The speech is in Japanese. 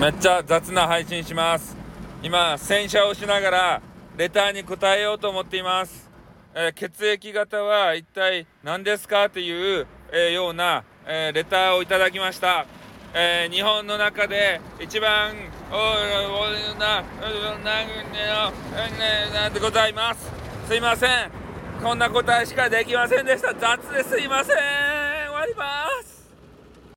めっちゃ雑な配信します。今洗車をしながらレターに答えようと思っています、えー、血液型は一体何ですかという、えー、ような、えー、レターをいただきました、え日本の中で一番おおなでございますすいませんこんな答えしかできませんでした雑ですいません